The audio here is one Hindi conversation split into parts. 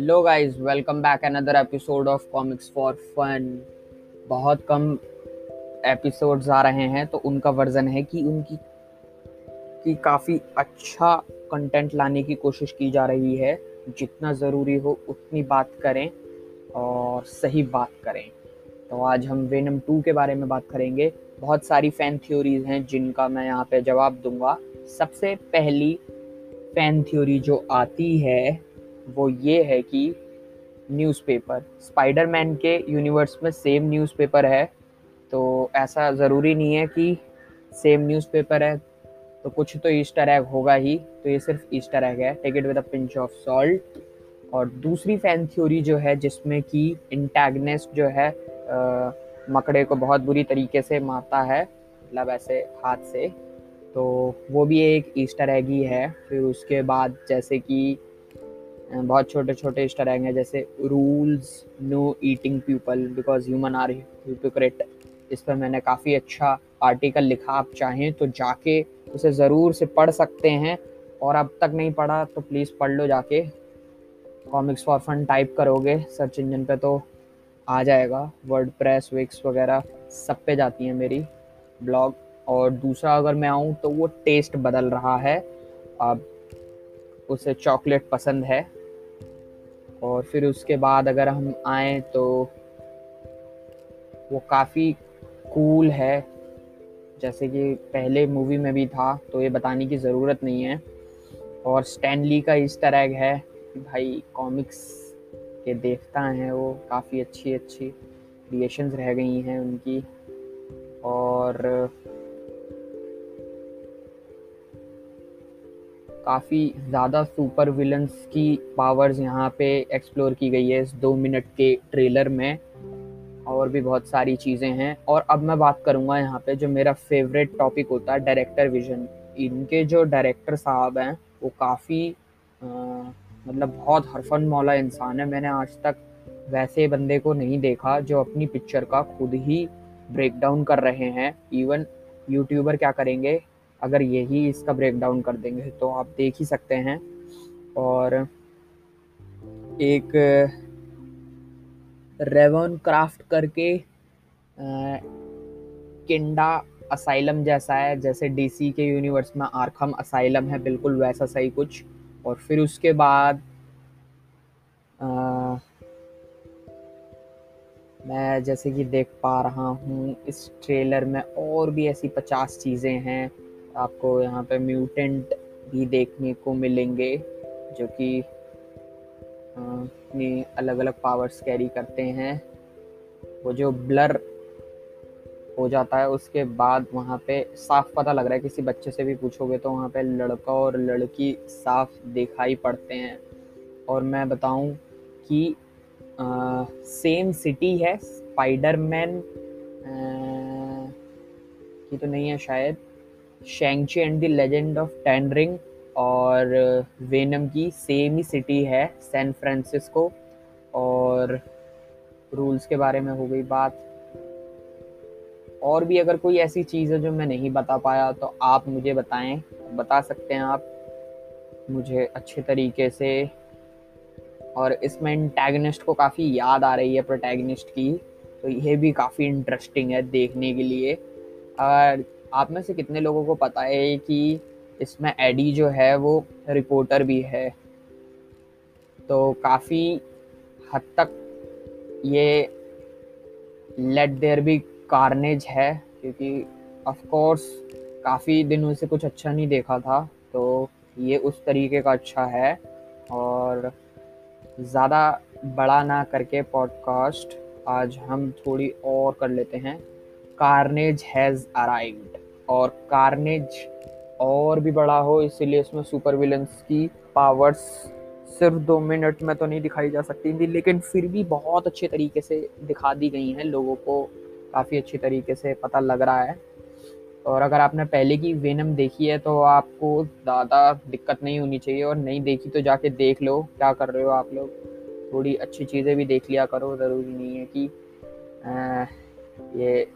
Hello guys welcome back another episode of comics for fun बहुत कम एपिसोड्स आ रहे हैं तो उनका वर्जन है कि उनकी, की काफ़ी अच्छा कंटेंट लाने की कोशिश की जा रही है। जितना ज़रूरी हो, उतनी बात करें और सही बात करें। तो आज हम वेनम टू के बारे में बात करेंगे। बहुत सारी फ़ैन थ्योरीज हैं जिनका मैं यहाँ पे जवाब दूँगा। सबसे पहली फ़ैन थ्योरी जो आती है वो ये है कि न्यूज़पेपर स्पाइडरमैन के यूनिवर्स में सेम न्यूज़पेपर है तो ऐसा ज़रूरी नहीं है कि सेम न्यूज़पेपर है तो कुछ तो ईस्टर एग होगा ही तो ये सिर्फ़ ईस्टर एग है। Take it with a pinch of salt और दूसरी फ़ैन थ्योरी जो है जिसमें कि इंटैगनेस्ट जो है आ, मकड़े को बहुत बुरी तरीके से मारता है मतलब ऐसे हाथ से तो वो भी एक ईस्टर एग ही है। फिर उसके बाद जैसे कि बहुत छोटे छोटे ईस्टर एग हैं, जैसे rules no eating people because human are hypocrite इस पर मैंने काफ़ी अच्छा आर्टिकल लिखा, आप चाहें तो जाके उसे ज़रूर से पढ़ सकते हैं। और अब तक नहीं पढ़ा तो प्लीज़ पढ़ लो जाके। कॉमिक्स फॉर फन टाइप करोगे सर्च इंजन पे तो आ जाएगा। वर्ड प्रेस विक्स वगैरह सब पे जाती हैं मेरी ब्लॉग और दूसरा अगर मैं आऊँ तो वो टेस्ट बदल रहा है। अब उसे चॉकलेट पसंद है। और फिर उसके बाद अगर हम आए तो वो काफ़ी कूल है। जैसे कि पहले मूवी में भी था तो ये बताने की ज़रूरत नहीं है। और स्टैनली का इस तरह है कि भाई कॉमिक्स के देखता हैं वो, काफ़ी अच्छी अच्छी क्रिएशंस रह गई हैं उनकी। और काफ़ी ज़्यादा सुपर विलन्स की पावर्स यहाँ पे एक्सप्लोर की गई है इस दो मिनट के ट्रेलर में। और भी बहुत सारी चीज़ें हैं। और अब मैं बात करूँगा यहाँ पे जो मेरा फेवरेट टॉपिक होता है डायरेक्टर विजन इनके जो डायरेक्टर साहब हैं, वो काफ़ी मतलब बहुत हरफन मौला इंसान है। मैंने आज तक वैसे बंदे को नहीं देखा जो अपनी पिक्चर का खुद ही ब्रेक डाउन कर रहे हैं। इवन यूट्यूबर क्या करेंगे? अगर यही इसका ब्रेक डाउन कर देंगे तो आप देख ही सकते हैं। और एक रेवन क्राफ्ट करके किंडा असाइलम जैसा है जैसे डीसी के यूनिवर्स में आर्खम असाइलम है बिल्कुल वैसा सही कुछ। और फिर उसके बाद आ, मैं जैसे कि देख पा रहा हूँ इस ट्रेलर में और भी ऐसी पचास चीज़ें हैं। आपको यहाँ पे म्यूटेंट भी देखने को मिलेंगे जो कि अपनी अलग अलग पावर्स कैरी करते हैं। वो जो ब्लर हो जाता है उसके बाद वहाँ पे साफ़ पता लग रहा है किसी बच्चे से भी पूछोगे तो वहाँ पे लड़का और लड़की साफ़ दिखाई पड़ते हैं। और मैं बताऊँ कि आ, सेम सिटी है स्पाइडरमैन की तो नहीं है शायद। Shang Chi and the legend of ten rings और वेनम की सेम ही सिटी है सैन फ्रांसिस्को और रूल्स के बारे में हो गई बात। और भी अगर कोई ऐसी चीज़ है जो मैं नहीं बता पाया तो आप मुझे बताएँ, बता सकते हैं आप मुझे अच्छे तरीके से। और इसमें इंटैगनिस्ट को काफ़ी याद आ रही है प्रोटैगनिस्ट की तो ये भी काफ़ी इंटरेस्टिंग है देखने के लिए। और आप में से कितने लोगों को पता है कि इसमें एडी जो है, वो रिपोर्टर भी है? तो काफ़ी हद तक ये लेट देयर भी कारनेज है, क्योंकि ऑफ़ कोर्स काफ़ी दिनों से कुछ अच्छा नहीं देखा था तो ये उस तरीके का अच्छा है। और ज़्यादा बड़ा ना करके पॉडकास्ट आज हम थोड़ी और कर लेते हैं। कार्नेज हैज़ अराइव्ड और कार्नेज और भी बड़ा हो इसीलिए इसमें सुपर विलन्स की पावर्स सिर्फ़ दो मिनट में तो नहीं दिखाई जा सकती थी लेकिन फिर भी बहुत अच्छे तरीके से दिखा दी गई हैं लोगों को काफ़ी अच्छे तरीके से पता लग रहा है। और अगर आपने पहले की वेनम देखी है तो आपको ज़्यादा दिक्कत नहीं होनी चाहिए और नहीं देखी तो जाके देख लो क्या कर रहे हो आप लोग। थोड़ी अच्छी चीज़ें भी देख लिया करो ज़रूरी नहीं है कि आ, ये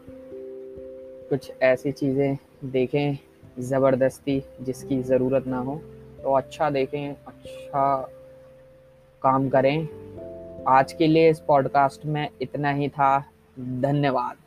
कुछ ऐसी चीज़ें देखें ज़बरदस्ती जिसकी ज़रूरत ना हो तो अच्छा देखें अच्छा काम करें। आज के लिए इस पॉडकास्ट में इतना ही था। धन्यवाद।